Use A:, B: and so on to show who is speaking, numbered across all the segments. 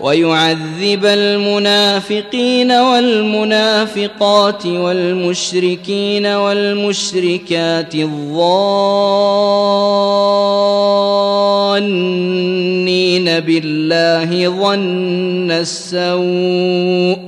A: ويعذب المنافقين والمنافقات والمشركين والمشركات الظانين بالله ظن السوء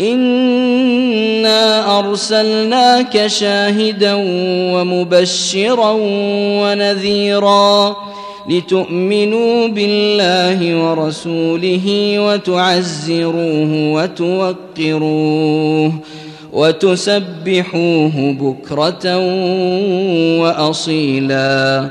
A: انا ارسلناك شاهدا ومبشرا ونذيرا لتؤمنوا بالله ورسوله وتعزروه وتوقروه وتسبحوه بكره واصيلا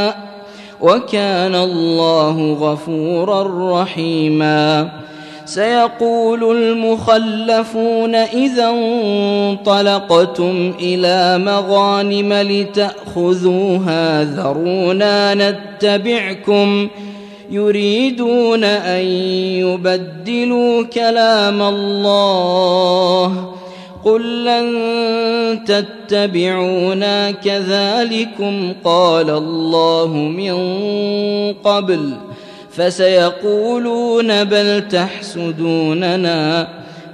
A: وكان الله غفورا رحيما سيقول المخلفون اذا انطلقتم الى مغانم لتاخذوها ذرونا نتبعكم يريدون ان يبدلوا كلام الله قل لن تتبعونا كذلكم قال الله من قبل فسيقولون بل تحسدوننا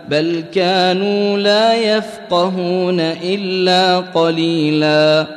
A: بل كانوا لا يفقهون الا قليلاً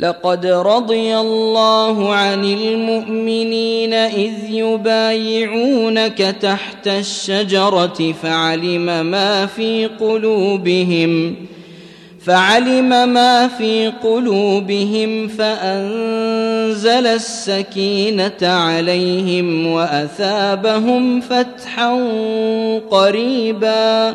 A: لقد رضي الله عن المؤمنين اذ يبايعونك تحت الشجره فعلم ما في قلوبهم فعلم ما في قلوبهم فانزل السكينه عليهم واثابهم فتحا قريبا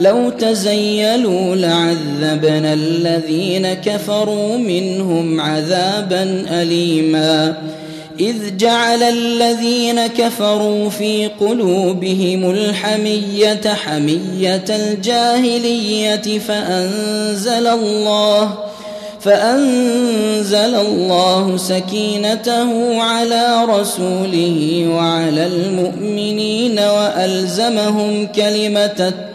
A: لو تزيلوا لعذبنا الذين كفروا منهم عذابا أليما إذ جعل الذين كفروا في قلوبهم الحمية حمية الجاهلية فأنزل الله فأنزل الله سكينته على رسوله وعلى المؤمنين وألزمهم كلمة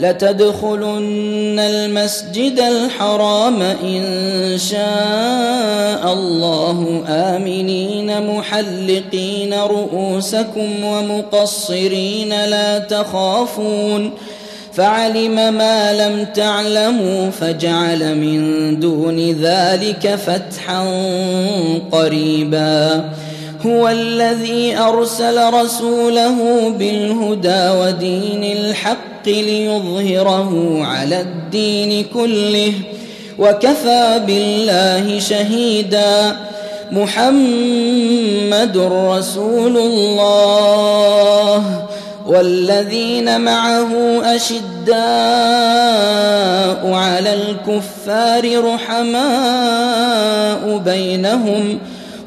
A: لتدخلن المسجد الحرام إن شاء الله آمنين محلقين رؤوسكم ومقصرين لا تخافون فعلم ما لم تعلموا فجعل من دون ذلك فتحا قريبا هو الذي أرسل رسوله بالهدى ودين الحق ليظهره على الدين كله وكفى بالله شهيدا محمد رسول الله والذين معه أشداء على الكفار رحماء بينهم ۖ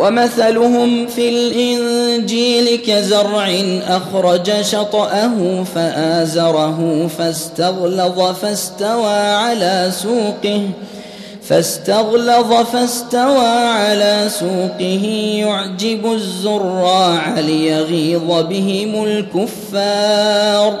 A: ومثلهم في الإنجيل كزرع أخرج شطأه فآزره فاستغلظ فاستوى على سوقه فاستغلظ فاستوى على سوقه يعجب الزراع ليغيظ بهم الكفار